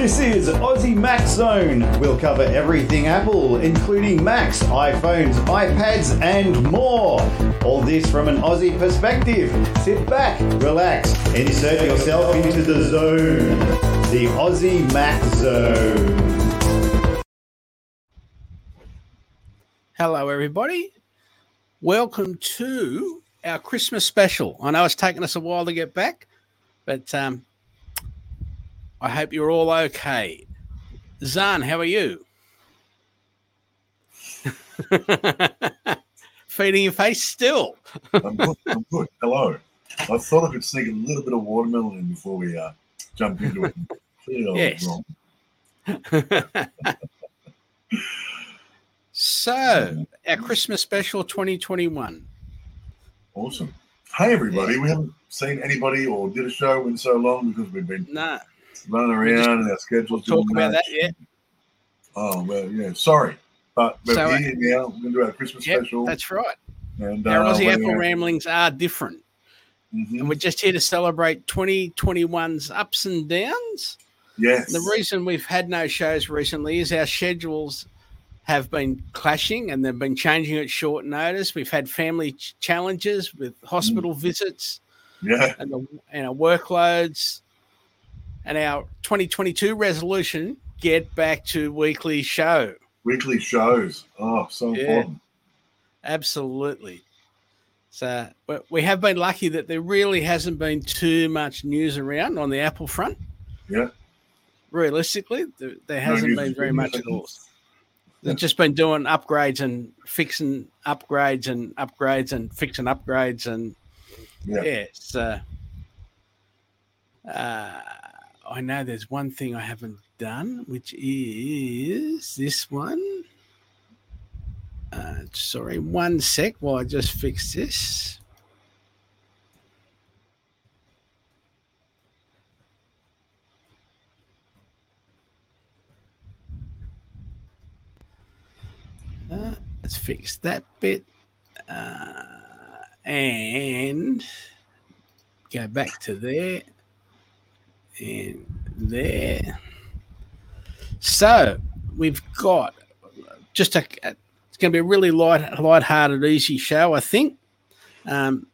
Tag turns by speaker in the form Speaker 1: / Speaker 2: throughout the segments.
Speaker 1: This is Aussie Mac Zone. We'll cover everything Apple, including Macs, iPhones, iPads, and more. All this from an Aussie perspective. Sit back, relax, insert yourself into the zone. The Aussie Mac Zone.
Speaker 2: Hello, everybody. Welcome to our Christmas special. I know it's taken us a while to get back, but um, I hope you're all okay. Zan, how are you? Feeding your face still.
Speaker 3: I'm good. I'm good. Hello. I thought I could sneak a little bit of watermelon in before we uh, jump into it. Clearly I was
Speaker 2: Yes.
Speaker 3: wrong.
Speaker 2: so, our Christmas special 2021.
Speaker 3: Awesome. Hey, everybody. We haven't seen anybody or did a show in so long because we've been
Speaker 2: No,
Speaker 3: running around and our schedules
Speaker 2: talk about that yet.
Speaker 3: Oh, well, yeah. Sorry. But we're
Speaker 2: So, uh,
Speaker 3: here now. We're going to do our Christmas
Speaker 2: Yep,
Speaker 3: special.
Speaker 2: that's right.
Speaker 3: and,
Speaker 2: Our
Speaker 3: uh,
Speaker 2: Aussie Apple ramblings are different.
Speaker 3: Mhm.
Speaker 2: And we're just here to celebrate 2021's ups and downs.
Speaker 3: Yes.
Speaker 2: The reason we've had no shows recently is our schedules have been clashing and they've been changing at short notice. We've had family ch- challenges with hospital visits
Speaker 3: yeah.
Speaker 2: and, the, and our workloads. And our 2022 resolution get back to weekly show.
Speaker 3: Weekly shows. Oh, so
Speaker 2: Yeah.
Speaker 3: important.
Speaker 2: Absolutely. So but we have been lucky that there really hasn't been too much news around on the Apple front.
Speaker 3: Yeah.
Speaker 2: Realistically, there, there hasn't
Speaker 3: news
Speaker 2: been very much at all. They've just been doing upgrades and fixing upgrades and upgrades and fixing upgrades and
Speaker 3: Yeah.
Speaker 2: yeah, uh, uh, I know there's one thing I haven't done, which is this one. Uh, sorry, one sec while I just fix this. Uh, let's fix that bit. Uh, and go back to there and there. So we've got just a. It's going to be a really light, light-hearted, easy show, I think. Um,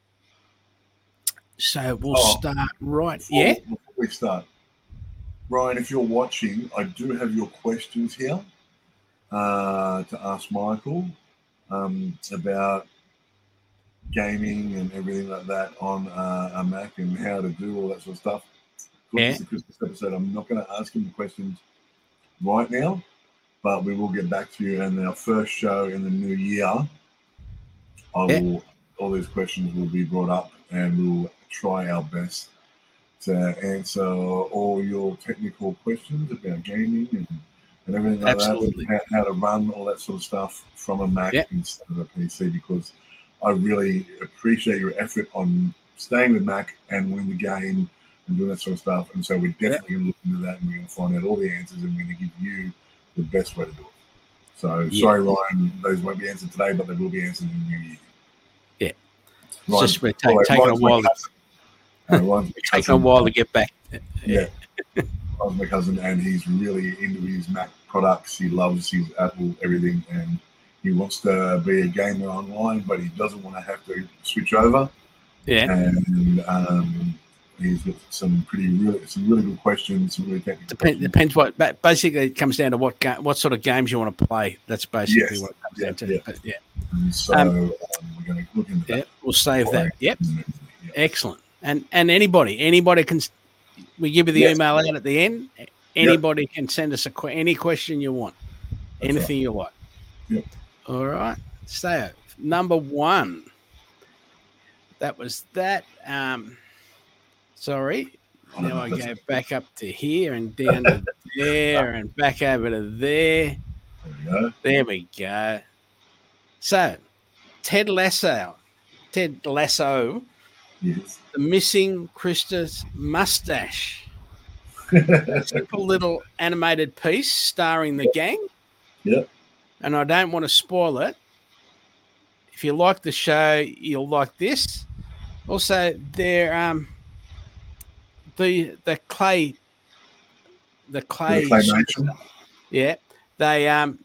Speaker 2: so we'll
Speaker 3: Oh.
Speaker 2: start right.
Speaker 3: Before-
Speaker 2: Yeah.
Speaker 3: Before we start, Ryan, if you're watching, I do have your questions here uh, to ask Michael um, about gaming and everything like that on uh, a Mac and how to do all that sort of stuff.
Speaker 2: Yeah.
Speaker 3: it's a Christmas episode, I'm not going to ask him the questions right now, but we will get back to you. And our first show in the new year, I
Speaker 2: Yeah.
Speaker 3: will. All these questions will be brought up, and we'll try our best to answer all your technical questions about gaming and, and everything like
Speaker 2: Absolutely.
Speaker 3: that, how, how to run all that sort of stuff from a Mac
Speaker 2: Yeah.
Speaker 3: instead of a PC. Because I really appreciate your effort on staying with Mac and winning the game and doing that sort of stuff. And so we're definitely going to look into that and we're going to find out all the answers and we're going to give you the best way to do it. So
Speaker 2: Yeah.
Speaker 3: sorry, Ryan, those won't be answered today, but they will be answered in the new year.
Speaker 2: Yeah.
Speaker 3: Ryan-
Speaker 2: just been ta-
Speaker 3: wait,
Speaker 2: taking a
Speaker 3: Ryan's
Speaker 2: while to-.
Speaker 3: Uh,
Speaker 2: Taking a while to get back.
Speaker 3: Yeah. Ryan's my cousin, and he's really into his Mac products. He loves his Apple everything, and he wants to be a gamer online, but he doesn't want to have to switch over.
Speaker 2: Yeah.
Speaker 3: And um, he's got some pretty really some really good questions, some really technical.
Speaker 2: Depends, what. ba- Basically, it comes down to what ga- what sort of games you want to play. That's basically
Speaker 3: Yes.
Speaker 2: what it comes
Speaker 3: Yeah,
Speaker 2: down to.
Speaker 3: yeah.
Speaker 2: But yeah,
Speaker 3: And so
Speaker 2: um,
Speaker 3: um, we're going to look into
Speaker 2: yeah,
Speaker 3: that.
Speaker 2: we'll save that. Yep,
Speaker 3: Yeah.
Speaker 2: excellent. And and anybody, anybody can. We give you the
Speaker 3: Yes.
Speaker 2: email out at the end. Anybody can send us a que- any question you want,
Speaker 3: That's
Speaker 2: anything you like.
Speaker 3: Yep.
Speaker 2: All right. So number one. That was that. Um, sorry. Now I go back up to here and down to there and back over to there.
Speaker 3: There we go.
Speaker 2: There we go. So, Ted Lasso, Ted Lasso,
Speaker 3: Yes.
Speaker 2: the missing Christmas mustache. Simple little animated piece starring the gang.
Speaker 3: Yep.
Speaker 2: And I don't want to spoil it. If you like the show, you'll like this. Also, there um the the clay the clay.
Speaker 3: The claymation.
Speaker 2: Yeah, they um,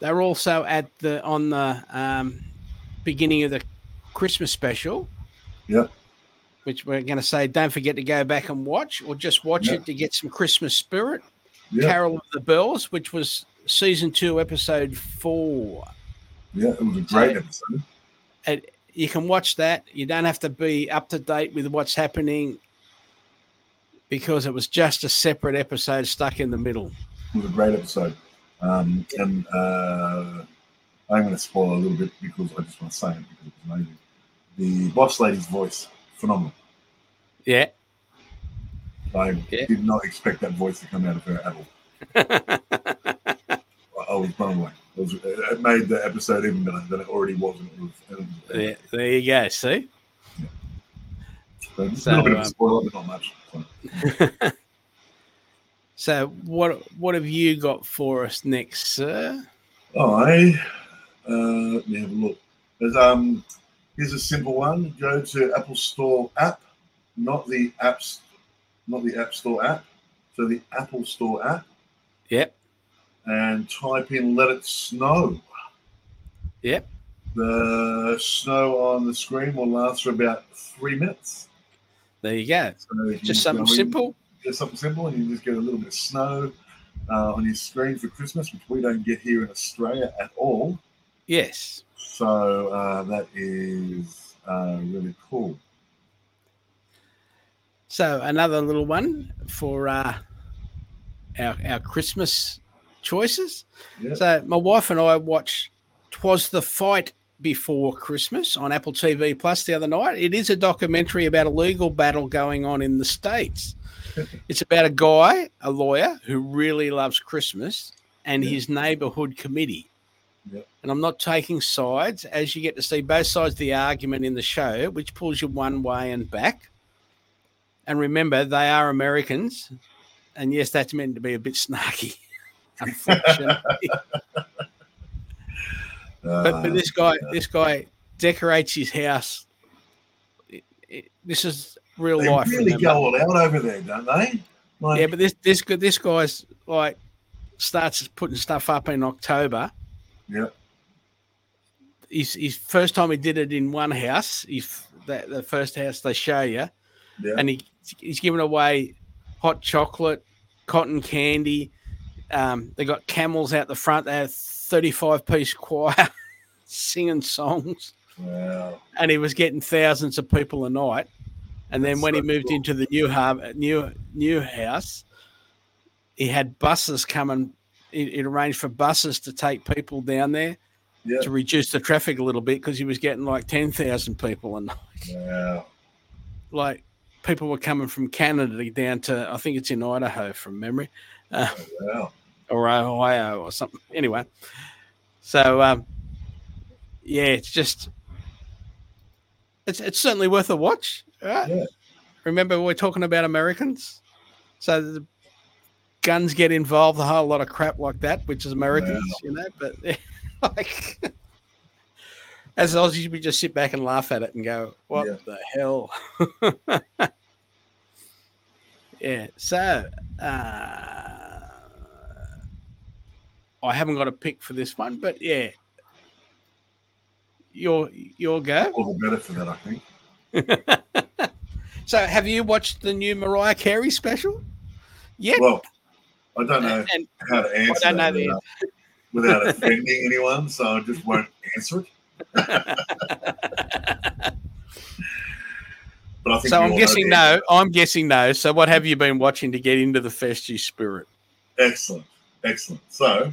Speaker 2: they're also at the on the um, beginning of the Christmas special.
Speaker 3: Yeah.
Speaker 2: Which we're going to say, don't forget to go back and watch, or just watch
Speaker 3: Yep.
Speaker 2: it to get some Christmas spirit.
Speaker 3: Yeah,
Speaker 2: Carol of the Bells, which was season two, episode four.
Speaker 3: yeah, it was a great
Speaker 2: So-
Speaker 3: episode.
Speaker 2: And you can watch that. You don't have to be up to date with what's happening because it was just a separate episode stuck in the middle.
Speaker 3: It was a great episode. Um, and uh, I'm going to spoil a little bit because I just want to say it because it was amazing. The boss lady's voice, phenomenal.
Speaker 2: Yeah.
Speaker 3: I
Speaker 2: Yeah.
Speaker 3: did not expect that voice to come out of her at all. I, was blown away. It, was, it made the episode even better than it already was. It was, it was
Speaker 2: there, there you go. See?
Speaker 3: So, a
Speaker 2: So,
Speaker 3: little bit of a
Speaker 2: um,
Speaker 3: spoiler, but not much. So,
Speaker 2: what what have you got for us next, sir?
Speaker 3: I uh, let me have a look. There's um here's a simple one. Go to Apple Store app, not the apps, not the App Store app. So the Apple Store app,
Speaker 2: Yep.
Speaker 3: and type in "Let It Snow."
Speaker 2: Yep.
Speaker 3: The snow on the screen will last for about three minutes.
Speaker 2: There you go.
Speaker 3: So you
Speaker 2: Just something
Speaker 3: in,
Speaker 2: simple.
Speaker 3: Just something simple, and you just get a little bit of snow uh, on your screen for Christmas, which we don't get here in Australia at all.
Speaker 2: Yes.
Speaker 3: So uh, that is uh, really cool.
Speaker 2: So another little one for uh, our our Christmas choices.
Speaker 3: Yeah.
Speaker 2: So my wife and I watched "Twas the Fight Before Christmas" on Apple TV Plus the other night. It is a documentary about a legal battle going on in the states. it's about a guy, a lawyer, who really loves Christmas, and
Speaker 3: Yeah.
Speaker 2: his neighborhood committee.
Speaker 3: Yeah.
Speaker 2: And I'm not taking sides, as you get to see both sides of the argument in the show, which pulls you one way and back. And remember, they are Americans. And yes, that's meant to be a bit snarky, unfortunately. but,
Speaker 3: Uh,
Speaker 2: but this guy, this guy decorates his house. It- it- this is real
Speaker 3: they
Speaker 2: life.
Speaker 3: They
Speaker 2: really
Speaker 3: go all out over there, don't they? Like,
Speaker 2: Yeah, but this this this guy's like starts putting stuff up in October.
Speaker 3: yeah,
Speaker 2: His his first time he did it in one house. if that the first house they show you,
Speaker 3: yeah,
Speaker 2: and he he's giving away hot chocolate, cotton candy. Um, they got camels out the front. They have thirty five piece choir singing songs,
Speaker 3: wow,
Speaker 2: and he was getting thousands of people a night. And then
Speaker 3: That's
Speaker 2: when he moved
Speaker 3: cool.
Speaker 2: into the new hub, new new house, he had buses coming. He, he arranged for buses to take people down there
Speaker 3: yeah,
Speaker 2: to reduce the traffic a little bit because he was getting like ten thousand people a night.
Speaker 3: wow,
Speaker 2: Like people were coming from Canada down to I think it's in Idaho from memory, uh,
Speaker 3: wow.
Speaker 2: Or Ohio or something. Anyway, so um, yeah, it's just it's it's certainly worth a watch. Right?
Speaker 3: Yeah.
Speaker 2: Remember, we're talking about Americans, so the guns get involved, a whole lot of crap like that, which is Americans, you know. But like, as Aussies, we just sit back and laugh at it and go, "What
Speaker 3: Yeah.
Speaker 2: the hell?" yeah. So, uh, I haven't got a pick for this one, but yeah, your your go.
Speaker 3: All the better for that, I think.
Speaker 2: so, have you watched the new Mariah Carey special? Yeah.
Speaker 3: Well, I don't know
Speaker 2: and
Speaker 3: how to answer
Speaker 2: I
Speaker 3: don't
Speaker 2: know
Speaker 3: without, without offending anyone, so I just won't answer it. But I think
Speaker 2: so I'm guessing no. I'm guessing no. So what have you been watching to get into the festive spirit?
Speaker 3: Excellent, excellent. So,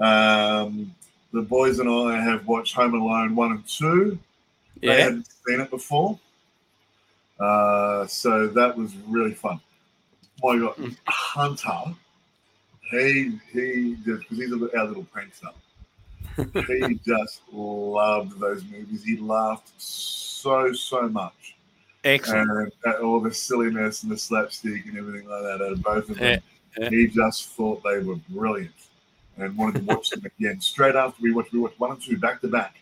Speaker 3: um, the boys and I have watched Home Alone one and two. They hadn't seen it before, uh, so that was really fun. My God,
Speaker 2: Mm.
Speaker 3: Hunter, he he just because he's a, our little prankster. he just loved those movies. He laughed so so much,
Speaker 2: Excellent.
Speaker 3: and at all the silliness and the slapstick and everything like that. Out of both of them,
Speaker 2: Yeah, yeah.
Speaker 3: he just thought they were brilliant, and wanted to watch them again. Straight after we watched, we watched one and two back to back.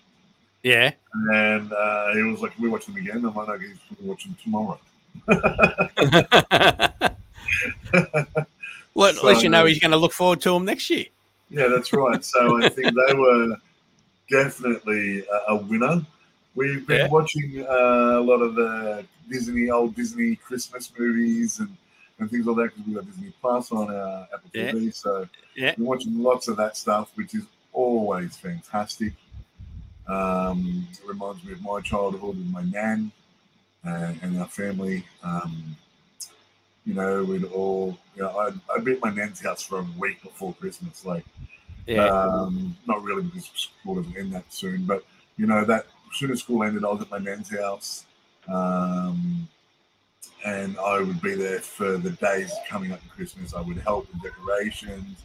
Speaker 2: Yeah.
Speaker 3: And uh, he was like, we watch them again?" I'm like, "No, we watch them tomorrow."
Speaker 2: Well, at least you know he's going to look forward to them next year.
Speaker 3: Yeah, that's right. So I think they were definitely a, a winner. We've been
Speaker 2: Yeah.
Speaker 3: watching uh, a lot of the Disney, old Disney Christmas movies and, and things like that because we got Disney Plus on our Apple
Speaker 2: Yeah.
Speaker 3: TV. So
Speaker 2: Yeah.
Speaker 3: we're watching lots of that stuff, which is always fantastic. Um, it reminds me of my childhood with my nan and, and our family. Um, you know, we'd all, you know, I'd, I'd be at my nan's house for a week before Christmas. Like,
Speaker 2: Yeah.
Speaker 3: um, not really because school doesn't end that soon, but you know that as soon as school ended, I was at my nan's house, um, and I would be there for the days coming up to Christmas. I would help with decorations,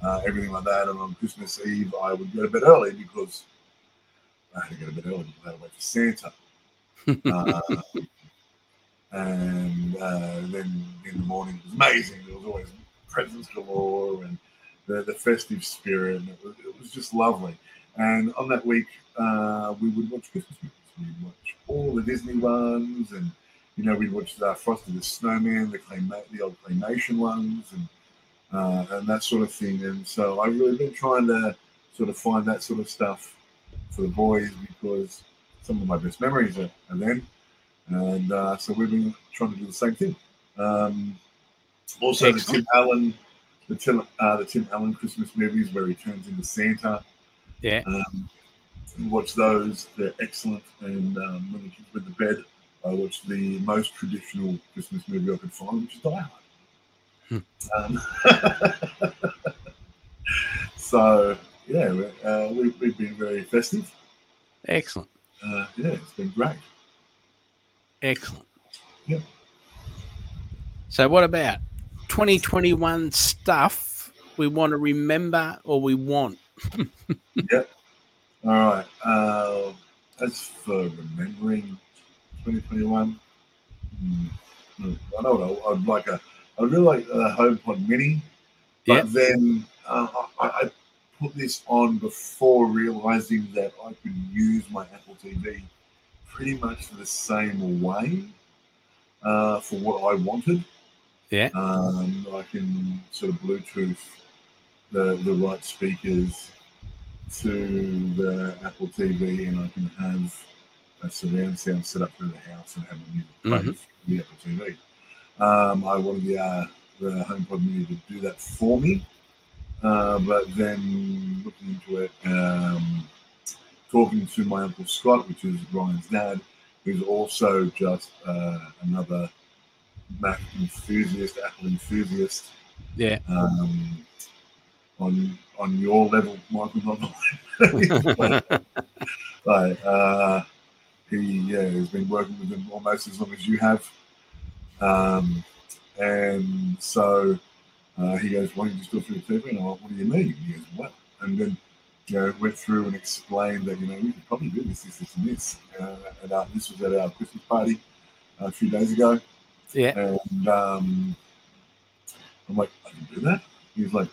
Speaker 3: uh, everything like that. And on Christmas Eve, I would go to bed early because I had to go to bed early because I had to wait for Santa. uh, and uh, then in the morning it was amazing. There was always presents galore and the, the festive spirit. And it, was, it was just lovely. And on that week, uh, we would watch Christmas movies. We'd watch all the Disney ones, and you know, we'd watch uh, Frosty the Snowman, the clayma- the old claymation ones, and uh, and that sort of thing. And so I've really been trying to sort of find that sort of stuff for the boys because some of my best memories are, are then. And uh, so we've been trying to do the same thing. Um, also, the Tim Allen, the Tim, uh, the Tim Allen Christmas movies where he turns into Santa.
Speaker 2: Yeah.
Speaker 3: Um, watch those; they're excellent. And um, when the kids went to bed, I watched the most traditional Christmas movie I could find, which is Die Hard. Um, so yeah, uh, we, we've been very festive.
Speaker 2: Excellent.
Speaker 3: Uh, yeah, it's been great.
Speaker 2: Excellent.
Speaker 3: Yeah.
Speaker 2: So, what about 2021 stuff we want to remember or we want? Yep.
Speaker 3: All right. Uh, as for remembering 2021, hmm, I know what I, I'd like a. I really like a HomePod Mini, but
Speaker 2: Yep.
Speaker 3: then uh, I, I put this on before realizing that I could use my Apple TV pretty much the same way uh, for what I wanted.
Speaker 2: Yeah.
Speaker 3: Um, I can sort of Bluetooth the the right speakers to the Apple TV, and I can have a surround sound set up through the house and have the music play
Speaker 2: Mhm.
Speaker 3: through the TV. Um, I wanted the uh, the HomePod Mini to do that for me, uh, but then looking into it, um, talking to my uncle Scott, which is Ryan's dad, who's also just uh, another Mac enthusiast, Apple enthusiast.
Speaker 2: Yeah.
Speaker 3: Um, on on your level, Michael, not mine. Uh, he yeah, has been working with them almost as long as you have. Um, and so uh, he goes, Why don't you just do it through the TV? And I'm like, What do you mean? He goes, What? And then, you know, went through and explained that, you know, we could probably do this, this, this, and this. Uh, and this was at our Christmas party uh, a few days ago.
Speaker 2: Yeah.
Speaker 3: And um, I'm like, I can do that. He's like,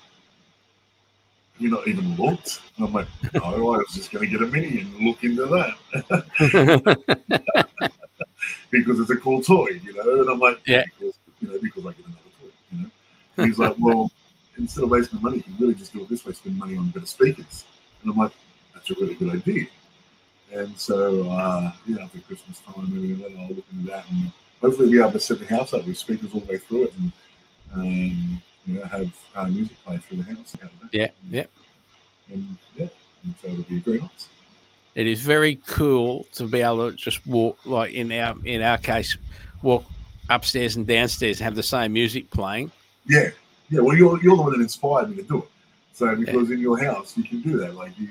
Speaker 3: you not even looked? And I'm like, No, I was just going to get a mini and look into that because it's a cool toy, you know. And I'm like,
Speaker 2: Yeah.
Speaker 3: because, you know, because I get another toy, you know. And he's like, well, instead of wasting money, you can really just do it this way, spend money on better speakers. And I'm like, that's a really good idea. And so, uh, yeah, after Christmas time, maybe then I'll look into that and hopefully be able to set the house up with speakers all the way through it and, um, you know, have uh, music play through the house. out of that.
Speaker 2: yeah. Yeah.
Speaker 3: And yeah, and so it'll be very nice.
Speaker 2: It is very cool to be able to just walk, like in our in our case, walk upstairs and downstairs and have the same music playing.
Speaker 3: Yeah, yeah. Well, you're you're the one that inspired me to do it. So because in your house you can do that. Like you,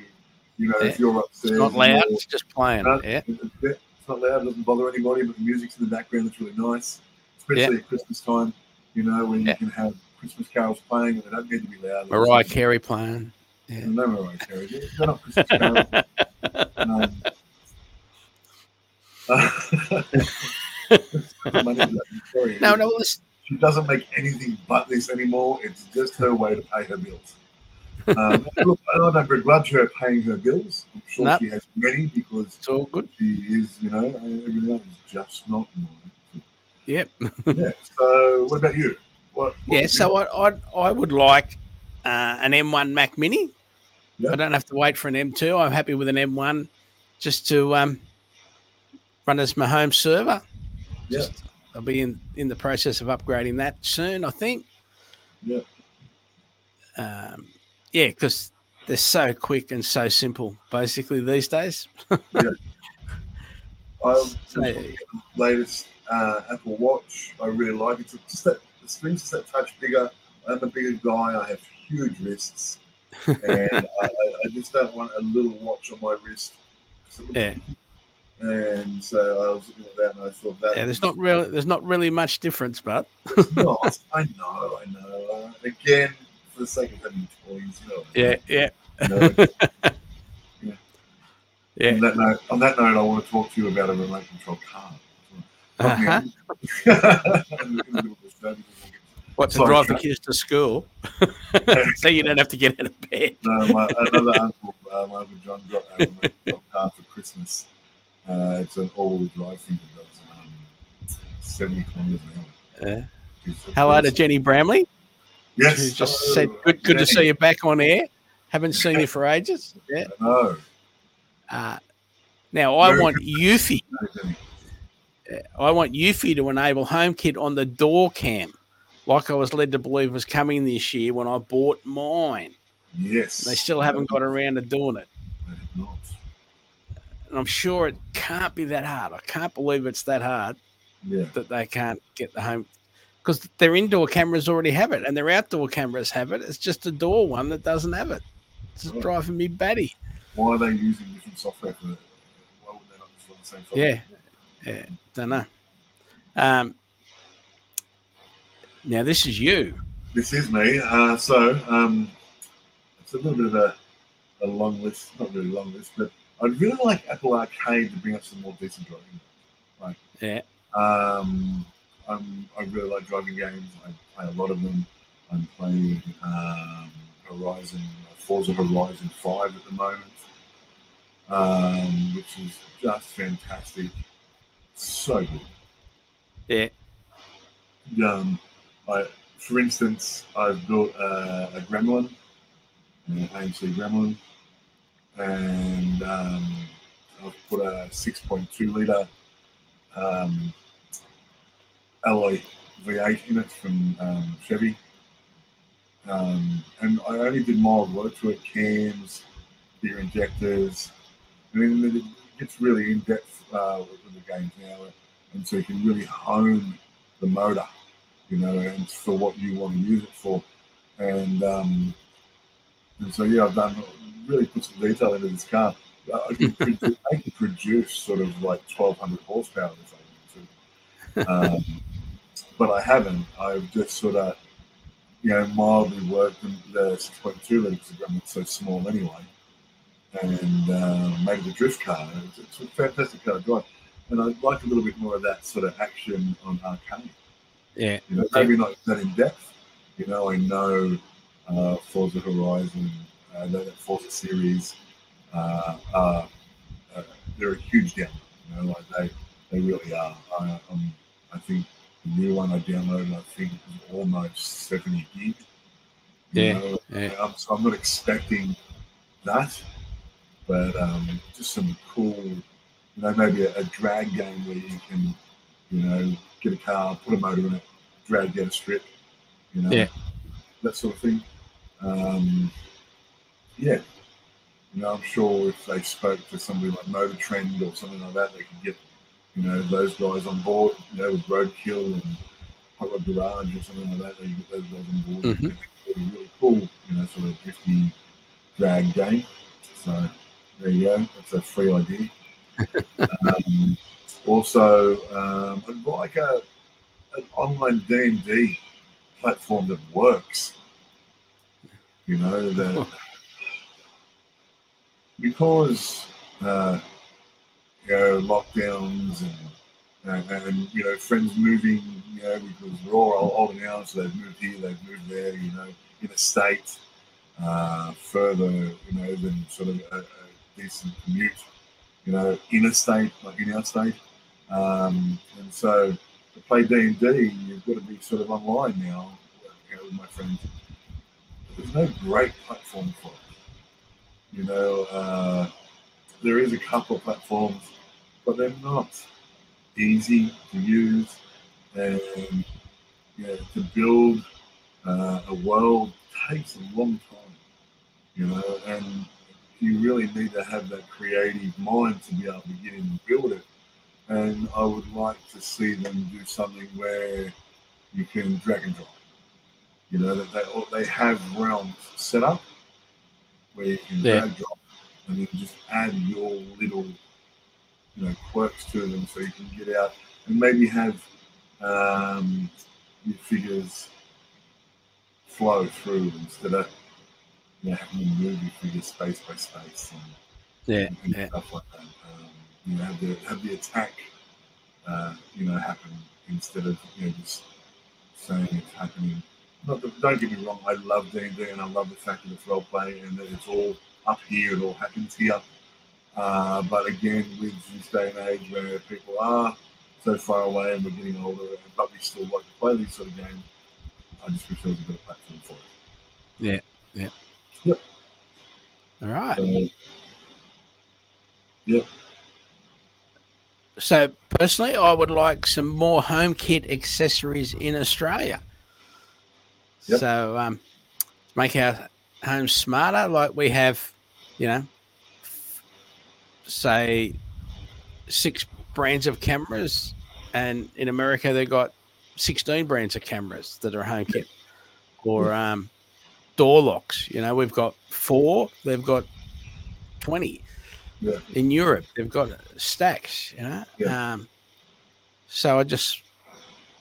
Speaker 3: you know, if you're upstairs,
Speaker 2: It's not loud; it's just playing.
Speaker 3: No,
Speaker 2: Yeah,
Speaker 3: it- it- it's not loud. it Doesn't bother anybody. But the music's in the background. It's really nice, especially at Christmas time. You know, when you can have Christmas carols playing and they don't need to be loud.
Speaker 2: Mariah Carey playing. Yeah.
Speaker 3: No Mariah Carey. They're not Christmas carols. um,
Speaker 2: No, no, this,
Speaker 3: she doesn't make anything but this anymore. It's just her way to pay her bills. Um, look, I don't begrudge her paying her bills. I'm sure
Speaker 2: No.
Speaker 3: she has many because
Speaker 2: it's all good.
Speaker 3: she is, you know, everything else is just not mine.
Speaker 2: Yep.
Speaker 3: Yeah. So, what about you? What, what
Speaker 2: Yeah, so I, I I would like uh, an M1 Mac Mini.
Speaker 3: Yeah.
Speaker 2: I don't have to wait for an M2. I'm happy with an M1 just to um, run as my home server.
Speaker 3: Yeah.
Speaker 2: Just, I'll be in, in the process of upgrading that soon, I think.
Speaker 3: Yeah.
Speaker 2: Um, yeah, because they're so quick and so simple, basically, these days.
Speaker 3: I,
Speaker 2: So,
Speaker 3: latest uh, Apple Watch. I really like it. It's just that the that touch bigger. I'm a bigger guy. I have huge wrists, and I, I, just don't want a little watch on my wrist.
Speaker 2: yeah,
Speaker 3: And so I was looking at that, and I thought that
Speaker 2: yeah. There's not really there's not really much difference, but
Speaker 3: not. I know, I know. Uh, again, for the sake of having toys, you know.
Speaker 2: yeah, yeah,
Speaker 3: You know,
Speaker 2: yeah.
Speaker 3: On that note, on that note, I want to talk to you about a remote control car.
Speaker 2: Uh-huh. What to
Speaker 3: Sorry,
Speaker 2: drive the kids to school, so you don't have to get out of bed.
Speaker 3: No, my, another uncle, uh, my uncle John got a car for Christmas. Uh, it's an all-wheel drive thing that does um, 70 kilometers an hour.
Speaker 2: Yeah.
Speaker 3: It's-
Speaker 2: Hello to Jenny Bramley,
Speaker 3: Yes,
Speaker 2: who just
Speaker 3: hello,
Speaker 2: said, "Good, good to see you back on air. Haven't seen you for ages." Yeah.
Speaker 3: No,
Speaker 2: Uh, now I
Speaker 3: Very
Speaker 2: want
Speaker 3: good.
Speaker 2: Eufy.
Speaker 3: no, Jenny.
Speaker 2: I want Eufy to enable HomeKit on the door cam, like I was led to believe was coming this year when I bought mine.
Speaker 3: yes.
Speaker 2: They still haven't got around to doing it,
Speaker 3: They have not.
Speaker 2: and I'm sure it can't be that hard. I can't believe it's that hard
Speaker 3: Yeah,
Speaker 2: that they can't get the home because their indoor cameras already have it, and their outdoor cameras have it. It's just the door one that doesn't have it. It's just
Speaker 3: Right.
Speaker 2: driving me batty.
Speaker 3: why are they using different software for that? Why would they not just run the same software?
Speaker 2: Yeah, yeah, don't know. Um, now this is you.
Speaker 3: This is me. Uh, so um, it's a little bit of a, a long list, not really long list, but I'd really like Apple Arcade to bring up some more decent driving.
Speaker 2: Yeah,
Speaker 3: Um, I'm, I really like driving games. I play a lot of them. I'm playing um, Horizon, Forza Horizon 5 at the moment, um, which is just fantastic. So good.
Speaker 2: yeah,
Speaker 3: Um, I, for instance, I've built a, a Gremlin, an AMC Gremlin, and um, I've put a 6.2 litre um, alloy V8 in it from um, Chevy. Um, and I only did mild work to it, cams, gear injectors, and then gets really in depth uh, with with the games now, and so you can really hone the motor, you know, and for what you want to use it for. And um, and so yeah, I've done really put some detail into this car. Uh, I can, produ- I can produce sort of like 1200 horsepower if I to. Um, but I haven't. I've just sort of, you know, mildly worked the 6.2 litre because the so small anyway. And uh, made it a drift car. It's, it's a fantastic car to drive. And I'd like a little bit more of that sort of action on arcade.
Speaker 2: yeah,
Speaker 3: You know, maybe not that in depth. You know, I know uh, Forza Horizon, uh, that that Forza series, uh, are, uh, they're a huge deal. You know, like they, they really are. I, um, I think the new one I downloaded, I think it was almost 70 gig.
Speaker 2: Yeah,
Speaker 3: know,
Speaker 2: yeah.
Speaker 3: Um, so I'm not expecting that, but um, just some cool, you know, maybe a, a drag game where you can, you know, get a car, put a motor in it, drag down a strip, you know,
Speaker 2: Yeah.
Speaker 3: that sort of thing. Um, yeah, you know, I'm sure if they spoke to somebody like Motor Trend or something like that, they could get, you know, those guys on board, you know, with Roadkill and Hot Rod Garage or something like that. They could get those guys on board.
Speaker 2: Mhm.
Speaker 3: Be really cool, you know, sort of drifty drag game. So there you go. That's a free idea. um, also, um, I'd like a an online D and D platform that works. You know that because uh, you know lockdowns and, and and you know friends moving. You know because we're all older now, so they've moved here, they've moved there. You know, in a state uh, further, you know, than sort of a decent commute. You know, in a state like in our state, um, and so to play D and D, you've got to be sort of online now you know, with my friends. There's no great platform for it. You know, uh, there is a couple of platforms, but they're not easy to use and you know, to build uh, a world takes a long time, you know, and you really need to have that creative mind to be able to get in and build it. And I would like to see them do something where you can drag and drop. You know that they they have realms set up where you can
Speaker 2: Yeah.
Speaker 3: drag and drop and then just add your little you know quirks to them so you can get out and maybe have um, your figures flow through instead of know, having to move your space by space and,
Speaker 2: Yeah,
Speaker 3: and
Speaker 2: yeah.
Speaker 3: stuff like that. Um, you know, have the have the attack, uh, you know, happen instead of you know just saying it's happening. Not that, don't get me wrong, I love D and D and I love the fact that it's role play and that it's all up here, it all happens here. Uh, but again, with this day and age where people are so far away and we're getting older, but we still like to play these sort of games, I just wish there was a better platform for it.
Speaker 2: All right.
Speaker 3: So, yep,
Speaker 2: So personally, I would like some more HomeKit accessories in Australia.
Speaker 3: Yep.
Speaker 2: So um, make our homes smarter, like we have, you know, say six brands of cameras, and in America they've got sixteen brands of cameras that are HomeKit, or um, door locks. You know, we've got four. They've got twenty
Speaker 3: yeah.
Speaker 2: in Europe. They've got stacks, you know.
Speaker 3: Yeah.
Speaker 2: Um, so I just,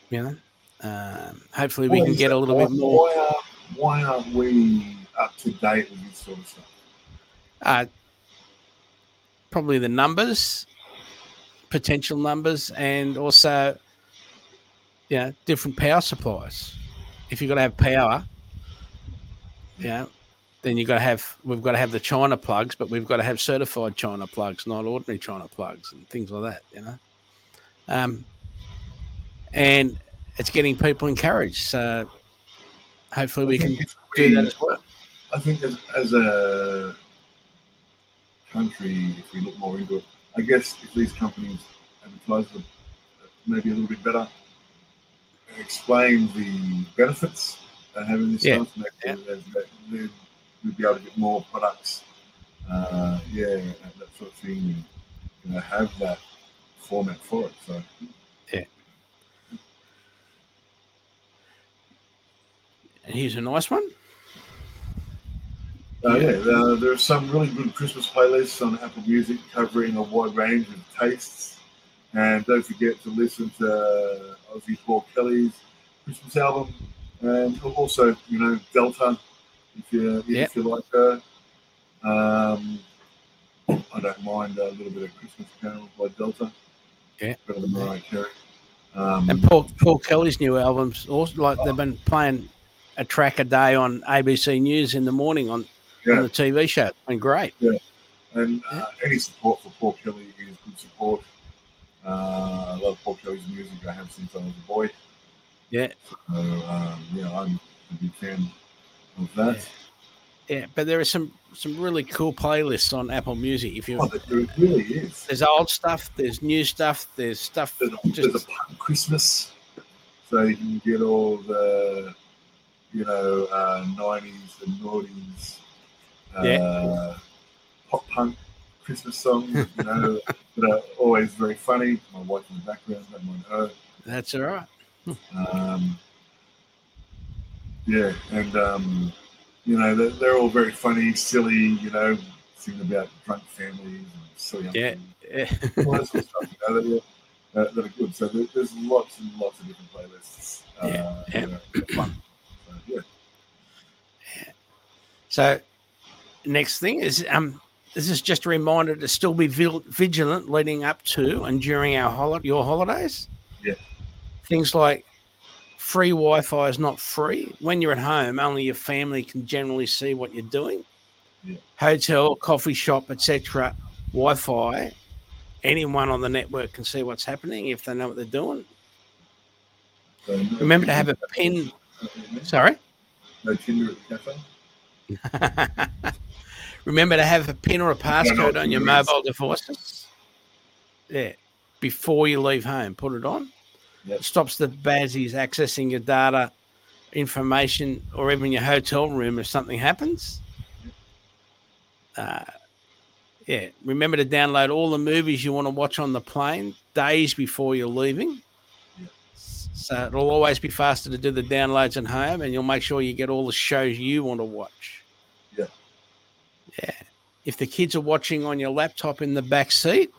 Speaker 2: you know, um, hopefully we can get
Speaker 3: that?
Speaker 2: a little
Speaker 3: why,
Speaker 2: bit more.
Speaker 3: Why, are, why aren't we up to date with this sort of stuff?
Speaker 2: Uh, probably the numbers, potential numbers, and also, you know, different power supplies. If you've got to have power, know, then you've got to have, we've got to have the China plugs, but we've got to have certified China plugs, not ordinary China plugs and things like that, you know. Um, and it's getting people encouraged. So hopefully we can
Speaker 3: if
Speaker 2: do that as well.
Speaker 3: I think as, as a country, if we look more into it, I guess if these companies advertise them maybe a little bit better, explain the benefits of having this
Speaker 2: Yeah,
Speaker 3: stuff,
Speaker 2: yeah.
Speaker 3: then we'd be able to get more products, uh, yeah, and that sort of thing, you know, have that format for it. So yeah.
Speaker 2: And here's a nice one.
Speaker 3: Uh, yeah, uh, there are some really good Christmas playlists on Apple Music covering a wide range of tastes. And don't forget to listen to uh, Aussie Paul Kelly's Christmas album, and also, you know, Delta, if you if you like her. Um, I don't mind a little bit of Christmas Carol by Delta.
Speaker 2: Yeah.
Speaker 3: better than Mariah Carey. Um,
Speaker 2: And Paul Paul Kelly's new albums also like they've been playing a track a day on ABC News in the morning on,
Speaker 3: Yeah.
Speaker 2: on the TV show. It's been great.
Speaker 3: And uh, any support for Paul Kelly is good support. Uh, I love Paul Kelly's music. I have since I was a boy.
Speaker 2: Yeah.
Speaker 3: So, um, yeah, I'm a big fan of that.
Speaker 2: Yeah, but there are some some really cool playlists on Apple Music. If you
Speaker 3: Oh, there really is.
Speaker 2: there's old stuff, there's new stuff, there's stuff
Speaker 3: There's a, there's a punk Christmas, so you can get all the, you know, uh, 90s and noughties, uh,
Speaker 2: Yeah.
Speaker 3: pop punk Christmas songs, you know, that are always very funny. My wife in the background, don't mind her.
Speaker 2: that's all right.
Speaker 3: Um, yeah, and um, you know they're, they're all very funny, silly. You know, singing about drunk families and silly.
Speaker 2: Yeah. Yeah.
Speaker 3: all that sort of stuff. You know, that, are, uh, that are good. So there, there's lots and lots of different playlists. Uh,
Speaker 2: Yeah, yeah.
Speaker 3: that are fun. So, yeah.
Speaker 2: So, next thing is um, this is just a reminder to still be vigilant leading up to and during our hol- your holidays.
Speaker 3: Yeah.
Speaker 2: Things like free Wi-Fi is not free. When you're at home, only your family can generally see what you're doing.
Speaker 3: Yeah.
Speaker 2: Hotel, coffee shop, etc. Wi-Fi. Anyone on the network can see what's happening if they know what they're doing.
Speaker 3: So, no-
Speaker 2: Remember to have a pin. Sorry.
Speaker 3: No Tinder at the cafe.
Speaker 2: Remember to have a pin or a passcode on your mobile devices. Yeah, before you leave home, put it on.
Speaker 3: Yep.
Speaker 2: It stops the baddies accessing your data, information, or even your hotel room if something happens. Uh, yeah, remember to download all the movies you want to watch on the plane days before you're leaving. So it'll always be faster to do the downloads at home, and you'll make sure you get all the shows you want to watch.
Speaker 3: Yeah.
Speaker 2: Yeah. If the kids are watching on your laptop in the back seat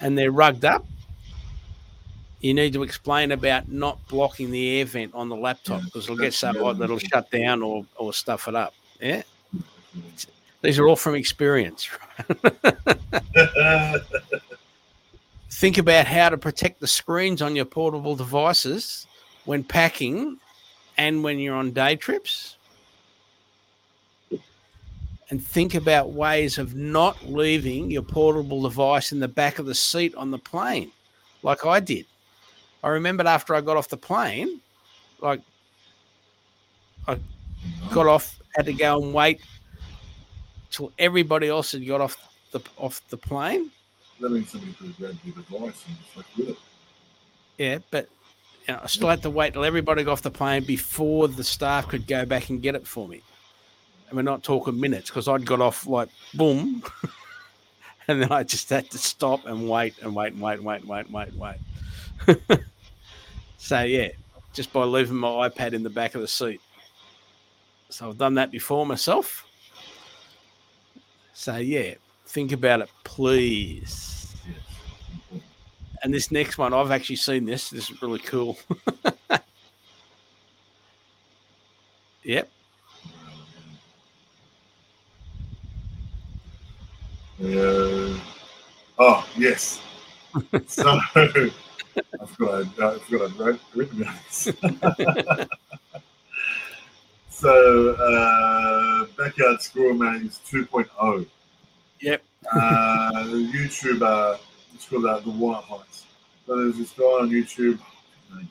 Speaker 2: and they're rugged up, you need to explain about not blocking the air vent on the laptop because it'll get so hot that it'll shut down or, or stuff it up. Yeah. These are all from experience. Think about how to protect the screens on your portable devices when packing and when you're on day trips. And think about ways of not leaving your portable device in the back of the seat on the plane, like I did. I remembered after I got off the plane, like I got off, had to go and wait till everybody else had got off the off the plane.
Speaker 3: That means somebody could have grabbed your device and just like with it.
Speaker 2: Yeah, but you know, I still had to wait till everybody got off the plane before the staff could go back and get it for me. And we're not talking minutes because I'd got off like boom, and then I just had to stop and wait and wait and wait and wait and wait and wait and wait. So yeah, just by leaving my iPad in the back of the seat. So I've done that before myself. So yeah, think about it, please. And this next one, I've actually seen this. This is really cool. yep.
Speaker 3: Uh, oh yes. so I forgot I, I forgot I wrote written this. so uh, backyard squirrel maze 2.0.
Speaker 2: Yep.
Speaker 3: Uh, the YouTuber, it's called uh, the White Heights. So there's this guy on YouTube. I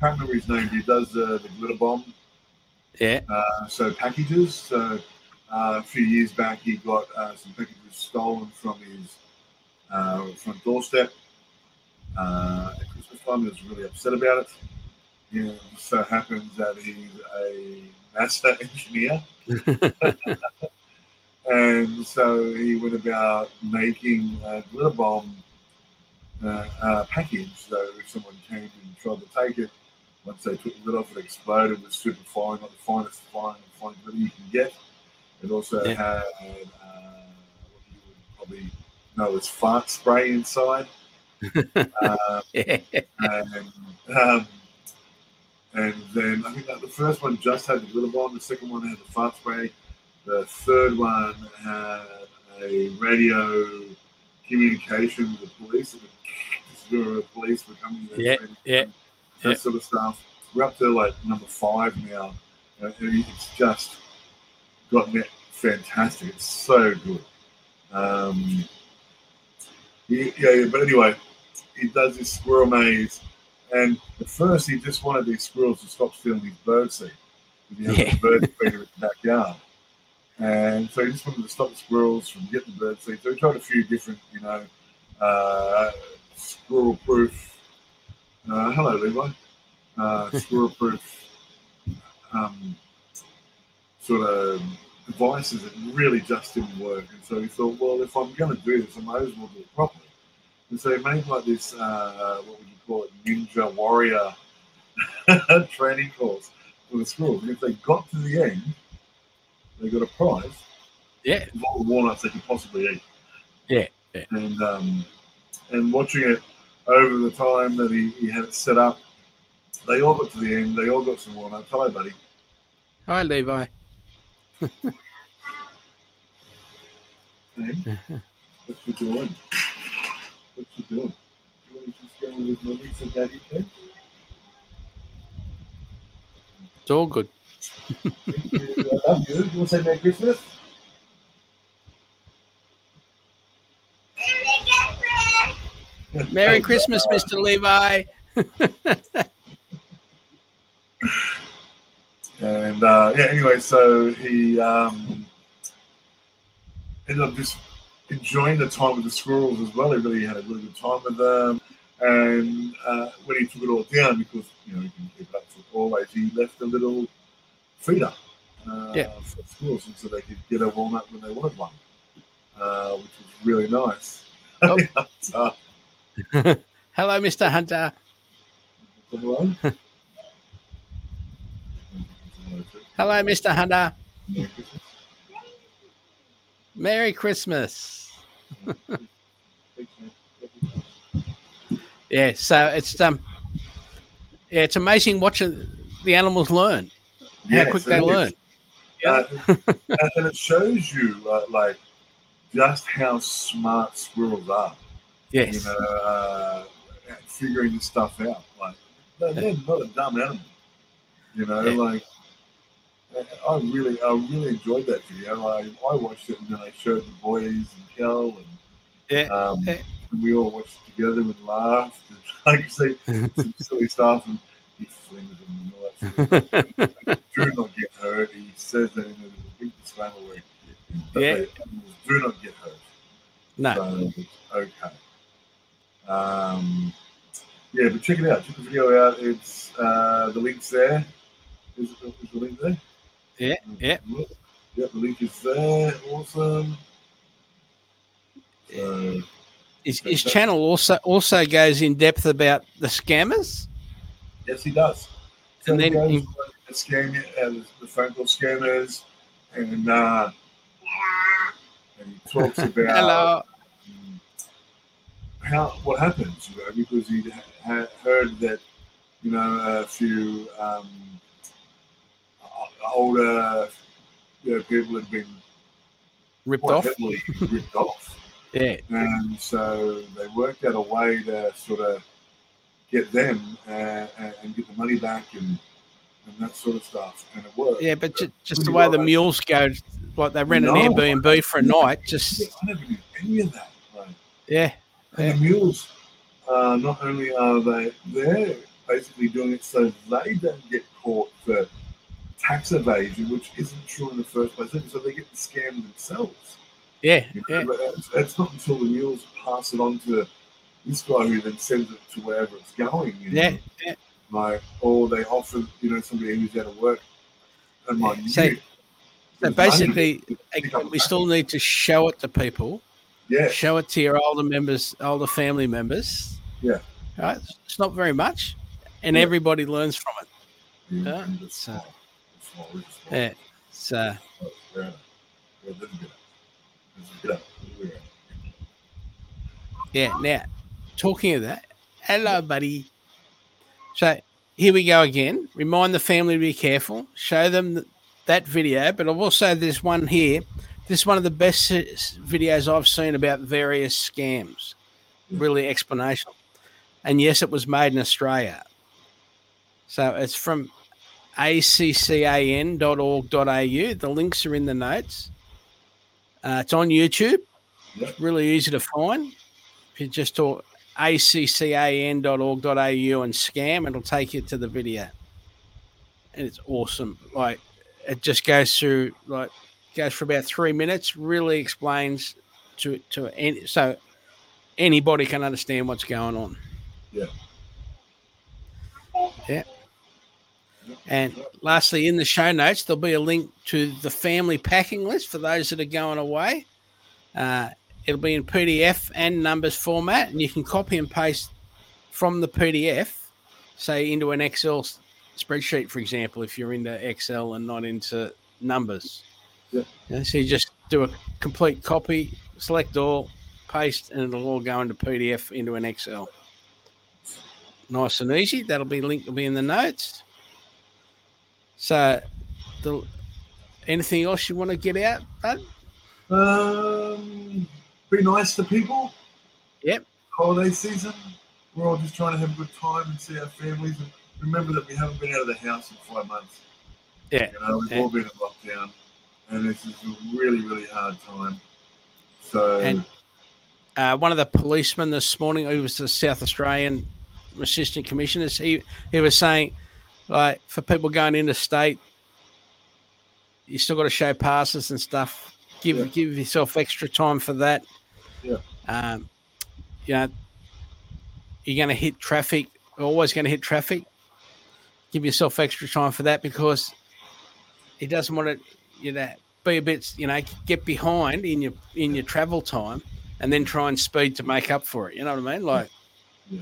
Speaker 3: can't remember his name. He does uh, the glitter bomb
Speaker 2: Yeah.
Speaker 3: uh, so packages. So uh, a few years back, he got uh, some packages stolen from his uh, front doorstep. Uh, at Christmas time, he was really upset about it. You know, it so happens that he's a NASA engineer, and so he went about making a glitter bomb uh, uh, package. So if someone came and tried to take it, once they took the lid off, it exploded. It was super fine, like the finest fine, fine glitter you can get. It also
Speaker 2: Yeah.
Speaker 3: had uh, what you would probably know as fart spray inside. Uh,
Speaker 2: Yeah.
Speaker 3: and, um, and then I think that the first one just had the glitter bomb. The second one had the fart spray. The third one had a radio communication with the police. And the police were coming.
Speaker 2: Yeah, yeah,
Speaker 3: that
Speaker 2: yeah.
Speaker 3: sort of stuff. We're up to like number five now. Uh, and it's just gotten it fantastic. It's so good. Um, yeah, yeah, but anyway, he does this squirrel maze, and at first he just wanted these squirrels to stop stealing his bird seed. He has
Speaker 2: Yeah.
Speaker 3: a bird feeder in the backyard, and so he just wanted to stop the squirrels from getting the bird seed. So he tried a few different, you know, uh, squirrel-proof. Uh, hello, Levi. Uh, squirrel-proof um, sort of devices that really just didn't work. And so he thought, well, if I'm going to do this, I might as well do it properly. And so he made like this, uh, what would you call it, ninja warrior training course for the schools. And if they got to the end, they got a prize
Speaker 2: Yeah.
Speaker 3: of all the walnuts they could possibly eat.
Speaker 2: Yeah, yeah.
Speaker 3: And um, and watching it over the time that he, he had it set up, they all got to the end. They all got some walnuts. Hello, buddy.
Speaker 2: Hi, Levi.
Speaker 3: Hey, what you? What you doing? You want to just go with and daddy too?
Speaker 2: It's all good.
Speaker 3: I love you. You want to say Merry Christmas?
Speaker 2: Merry Christmas, Mr. Levi.
Speaker 3: And uh, yeah, anyway, so he um, ended up just enjoying the time with the squirrels as well. He really had a really good time with them. And uh, when he took it all down, because you know he can keep it up for always, he left a little feeder uh,
Speaker 2: Yeah.
Speaker 3: for squirrels, and so they could get a walnut when they wanted one, uh, which was really nice.
Speaker 2: Oh. Hello, Mr. Hunter.
Speaker 3: everyone.
Speaker 2: Hello, Mr. Hunter.
Speaker 3: Merry Christmas.
Speaker 2: Yeah, so it's um, yeah, it's amazing watching the animals learn. How
Speaker 3: Yes,
Speaker 2: quick they learn.
Speaker 3: Uh, and and it shows you uh, like just how smart squirrels are.
Speaker 2: Yes.
Speaker 3: You know, uh, figuring this stuff out. Like they're, they're not a dumb animal. You know,
Speaker 2: Yeah.
Speaker 3: like I really, I really enjoyed that video. I, I watched it and then I showed the boys and Kel and
Speaker 2: Yeah.
Speaker 3: um,
Speaker 2: Yeah.
Speaker 3: and we all watched it together and laughed and like say some silly stuff and he flings them and all that. Sort of stuff. do not get hurt. He says that in a big disclaimer where that
Speaker 2: Yeah.
Speaker 3: they do not get hurt.
Speaker 2: No.
Speaker 3: So it's okay. Um, yeah, but check it out. Check the video out. It's uh, the link's there. Is, is the link there?
Speaker 2: Yeah, yeah.
Speaker 3: Yeah, the link is there. Awesome. So,
Speaker 2: His, his channel also also goes in depth about the scammers.
Speaker 3: yes, he does.
Speaker 2: And
Speaker 3: he
Speaker 2: then
Speaker 3: goes
Speaker 2: in-
Speaker 3: the scam, uh, the phone call scammers, and uh, and he talks about
Speaker 2: Hello.
Speaker 3: um, how what happens, you know, because he ha- heard that you know a few um, older you know, people had been
Speaker 2: Ripped off.
Speaker 3: heavily ripped off,
Speaker 2: Yeah.
Speaker 3: and so they worked out a way to sort of get them uh, and get the money back and and that sort of stuff, and it worked.
Speaker 2: Yeah, but ju- just the way the mules go, like they rent an
Speaker 3: No.
Speaker 2: Airbnb for a night. Just
Speaker 3: Yeah, I never knew any of that. Like,
Speaker 2: yeah,
Speaker 3: And the mules, uh, not only are they they're basically doing it so they don't get caught for tax evasion, which isn't true in the first place. So they get scammed themselves.
Speaker 2: yeah,
Speaker 3: You know?
Speaker 2: yeah,
Speaker 3: But it's, it's not until the mules pass it on to this guy who then sends it to wherever it's going. You know?
Speaker 2: yeah, yeah.
Speaker 3: Like, or they offer, you know, somebody who's out of work. And like,
Speaker 2: So- So basically,
Speaker 3: money to pick up
Speaker 2: we still need to show it to people.
Speaker 3: Yeah,
Speaker 2: Show it to your older members, older family members.
Speaker 3: Yeah.
Speaker 2: Right. It's not very much, and
Speaker 3: Yeah.
Speaker 2: everybody learns from it.
Speaker 3: yeah.
Speaker 2: Yeah. So-
Speaker 3: small, it's.
Speaker 2: Yeah. Now, talking of that, hello, buddy. So here we go again. Remind the family to be careful. Show them th- that video, but I've also there's one here. This is one of the best videos I've seen about various scams. Really explanational. And yes, it was made in Australia. So it's from accan.org.au. The links are in the notes. Uh, it's on YouTube. It's really easy to find. If you just talk accan.org.au and scam, it'll take you to the video. And it's awesome. Like it just goes through like goes for about three minutes, really explains to to any so anybody can understand what's going on.
Speaker 3: Yeah.
Speaker 2: Yeah. And lastly, in the show notes, there'll be a link to the family packing list for those that are going away. Uh, it'll be in PDF and numbers format, and you can copy and paste from the PDF, say into an Excel spreadsheet, for example, if you're into Excel and not into numbers.
Speaker 3: Yeah.
Speaker 2: Yeah, so you just do a complete copy, select all, paste, and it'll all go into PDF into an Excel. Nice and easy. That'll be linked. Will be in the notes. So, the anything else you want to get out, bud?
Speaker 3: Um, be nice to people.
Speaker 2: Yep.
Speaker 3: Holiday season. We're all just trying to have a good time and see our families. And remember that we haven't been out of the house in five months.
Speaker 2: Yeah.
Speaker 3: You know, we've
Speaker 2: Yeah.
Speaker 3: all been in lockdown, and this is a really, really hard time. So,
Speaker 2: And- uh, one of the policemen this morning, who was the South Australian Assistant Commissioner, he he was saying, like, for people going interstate, you still got to show passes and stuff. Give
Speaker 3: Yeah.
Speaker 2: give yourself extra time for that.
Speaker 3: Yeah.
Speaker 2: Um, you know, you're going to hit traffic. Always going to hit traffic. Give yourself extra time for that because he doesn't want to, you know, be a bit, you know, get behind in your in your travel time, and then try and speed to make up for it. You know what I mean? Like,
Speaker 3: Yeah.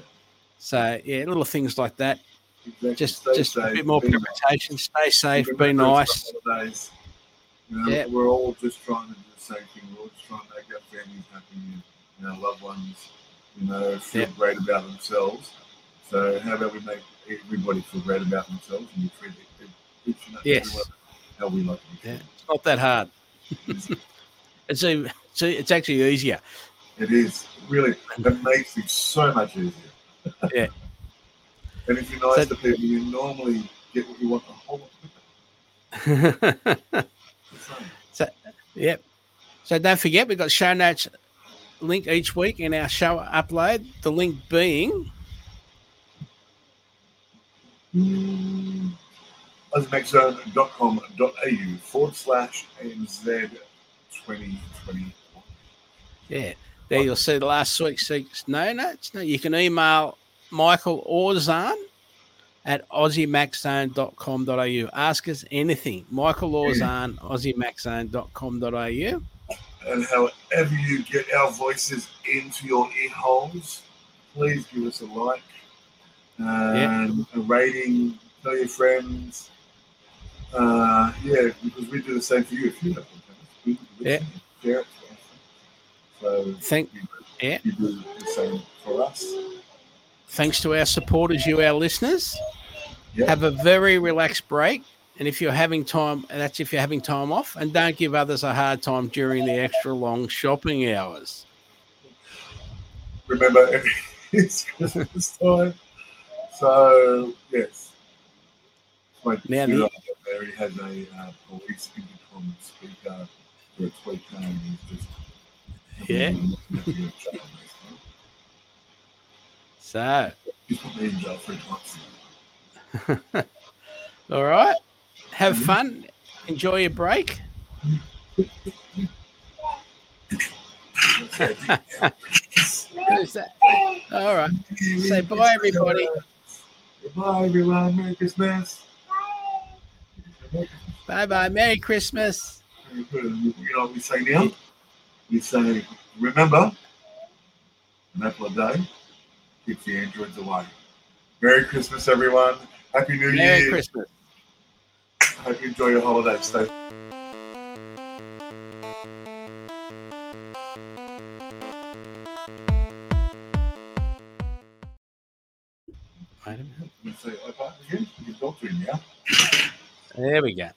Speaker 2: so yeah, little things like that.
Speaker 3: Exactly.
Speaker 2: Just
Speaker 3: Stay
Speaker 2: just a bit more
Speaker 3: be nice.
Speaker 2: Stay safe. Be nice.
Speaker 3: holidays. You know,
Speaker 2: Yeah.
Speaker 3: We're all just trying to do the same thing. We're all just trying to make our families happy and, and our loved ones, you know, feel
Speaker 2: Yeah.
Speaker 3: great about themselves. So how about we make everybody feel great about themselves and we treat it- each and
Speaker 2: Yes.
Speaker 3: how we like be
Speaker 2: Yeah, it's not that hard. It's a, it's, a, it's actually easier.
Speaker 3: It is really it makes it so much easier.
Speaker 2: Yeah.
Speaker 3: and if you're nice
Speaker 2: So-
Speaker 3: to people, you normally get what you want the whole lot.
Speaker 2: yep. So don't forget, we've got show notes link each week in our show upload. The link being
Speaker 3: Mm. Forward slash AMZ 2020.
Speaker 2: yeah. There you'll see the last week's no notes. No, you can email Michael or Zahn at aussiemaczone.com.au. Ask us anything. Michael or Zahn, aussiemaczone.com.au.
Speaker 3: And however you get our voices into your ear holes, please give us a like and a rating. Tell your friends. Uh, yeah, because we do the same for you if you have we
Speaker 2: Yeah.
Speaker 3: share it. So
Speaker 2: Thank,
Speaker 3: you,
Speaker 2: Yeah.
Speaker 3: you do the same for us.
Speaker 2: Thanks to our supporters, you, our listeners.
Speaker 3: Yeah.
Speaker 2: Have a very relaxed break. And if you're having time, that's if you're having time off, and don't give others a hard time during the extra long shopping hours.
Speaker 3: remember it's Christmas time. So yes, my
Speaker 2: Now the-
Speaker 3: Mary has a uh, police intercom speaker for a tweet and he's just
Speaker 2: Yeah. So,
Speaker 3: He's put me in jail three times.
Speaker 2: all right. Have fun. Enjoy your break. All right. Say bye, everybody.
Speaker 3: Bye, everyone. Merry Christmas.
Speaker 2: Bye bye. Merry Christmas.
Speaker 3: You know what we say now? We say, remember, an apple a day keeps the androids away. Merry Christmas, everyone. Happy New
Speaker 2: Merry
Speaker 3: Year.
Speaker 2: Christmas.
Speaker 3: Hope you enjoy your holiday. Stay
Speaker 2: Wait a minute.
Speaker 3: Let's say, okay, again. You can talk to him now.
Speaker 2: There we go.